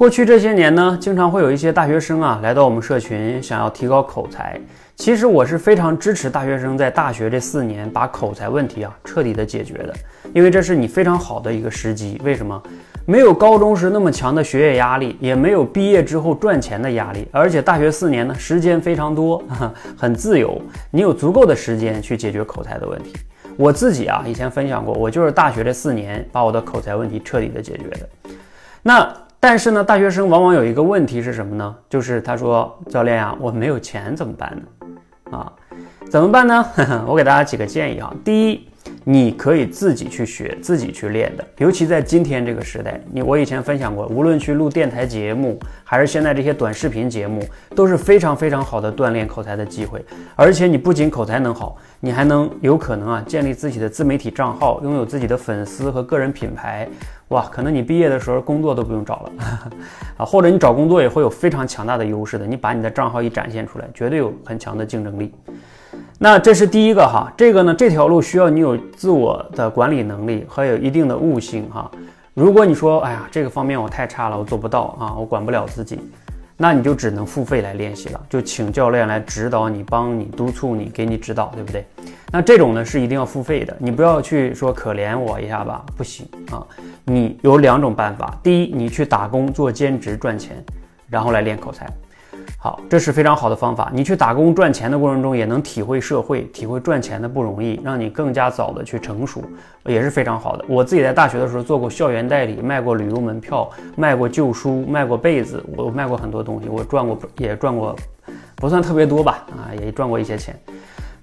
过去这些年呢，经常会有一些大学生啊来到我们社群，想要提高口才。其实我是非常支持大学生在大学这四年把口才问题啊彻底的解决的，因为这是你非常好的一个时机。为什么？没有高中时那么强的学业压力，也没有毕业之后赚钱的压力，而且大学四年呢时间非常多，很自由，你有足够的时间去解决口才的问题。我自己啊以前分享过，我就是大学这四年把我的口才问题彻底的解决的。那。但是呢，大学生往往有一个问题是什么呢？就是他说：“教练啊，我没有钱怎么办呢？啊，怎么办呢？我给大家几个建议啊。第一，你可以自己去学，自己去练的。尤其在今天这个时代，你我以前分享过，无论去录电台节目，还是现在这些短视频节目，都是非常非常好的锻炼口才的机会。而且你不仅口才能好，你还能有可能啊建立自己的自媒体账号，拥有自己的粉丝和个人品牌。”哇，可能你毕业的时候工作都不用找了 啊，或者你找工作也会有非常强大的优势的。你把你的账号一展现出来，绝对有很强的竞争力。那这是第一个哈，这个呢，这条路需要你有自我的管理能力和有一定的悟性哈。如果你说，哎呀，这个方面我太差了，我做不到啊，我管不了自己。那你就只能付费来练习了，就请教练来指导你、帮你、督促你、给你指导，对不对？那这种呢是一定要付费的，你不要去说可怜我一下吧，不行啊！你有两种办法，第一，你去打工做兼职赚钱，然后来练口才。好，这是非常好的方法。你去打工赚钱的过程中，也能体会社会，体会赚钱的不容易，让你更加早的去成熟，也是非常好的。我自己在大学的时候做过校园代理，卖过旅游门票，卖过旧书，卖过被子，我卖过很多东西，我赚过也赚过，不算特别多吧，啊，也赚过一些钱。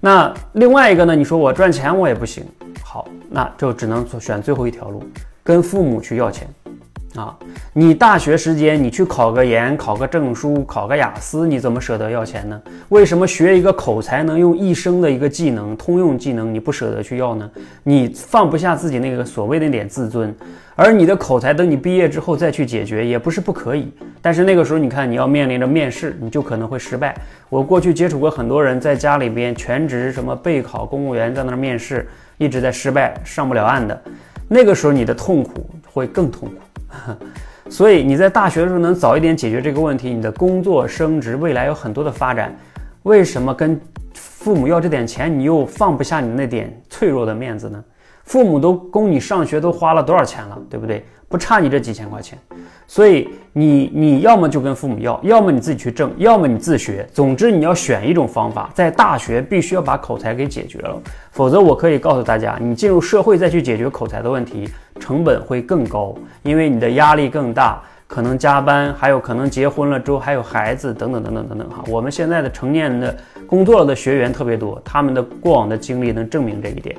那另外一个呢？你说我赚钱我也不行，好，那就只能选最后一条路，跟父母去要钱。啊，你大学时间你去考个研、考个证书、考个雅思，你怎么舍得要钱呢？为什么学一个口才能用一生的一个技能、通用技能，你不舍得去要呢？你放不下自己那个所谓的那点自尊，而你的口才等你毕业之后再去解决也不是不可以。但是那个时候你看你要面临着面试，你就可能会失败。我过去接触过很多人在家里边全职什么备考公务员，在那儿面试一直在失败，上不了岸的。那个时候你的痛苦会更痛苦。所以你在大学的时候能早一点解决这个问题，你的工作升职未来有很多的发展。为什么跟父母要这点钱，你又放不下你那点脆弱的面子呢？父母都供你上学都花了多少钱了，对不对？不差你这几千块钱。所以你你要么就跟父母要，要么你自己去挣，要么你自学。总之你要选一种方法，在大学必须要把口才给解决了，否则我可以告诉大家，你进入社会再去解决口才的问题，成本会更高，因为你的压力更大，可能加班，还有可能结婚了之后还有孩子等等等等等等哈。我们现在的成年人的工作了的学员特别多，他们的过往的经历能证明这一点。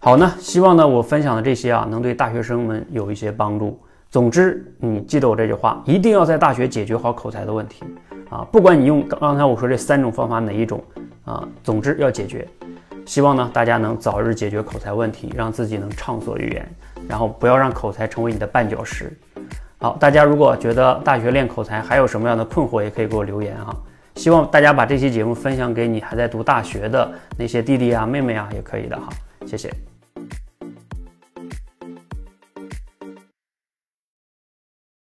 好呢，希望呢我分享的这些啊，能对大学生们有一些帮助。总之，你记得我这句话，一定要在大学解决好口才的问题啊！不管你用刚才我说这三种方法哪一种啊，总之要解决。希望呢大家能早日解决口才问题，让自己能畅所欲言，然后不要让口才成为你的绊脚石。好，大家如果觉得大学练口才还有什么样的困惑，也可以给我留言哈。希望大家把这期节目分享给你还在读大学的那些弟弟啊妹妹啊，也可以的哈。谢谢。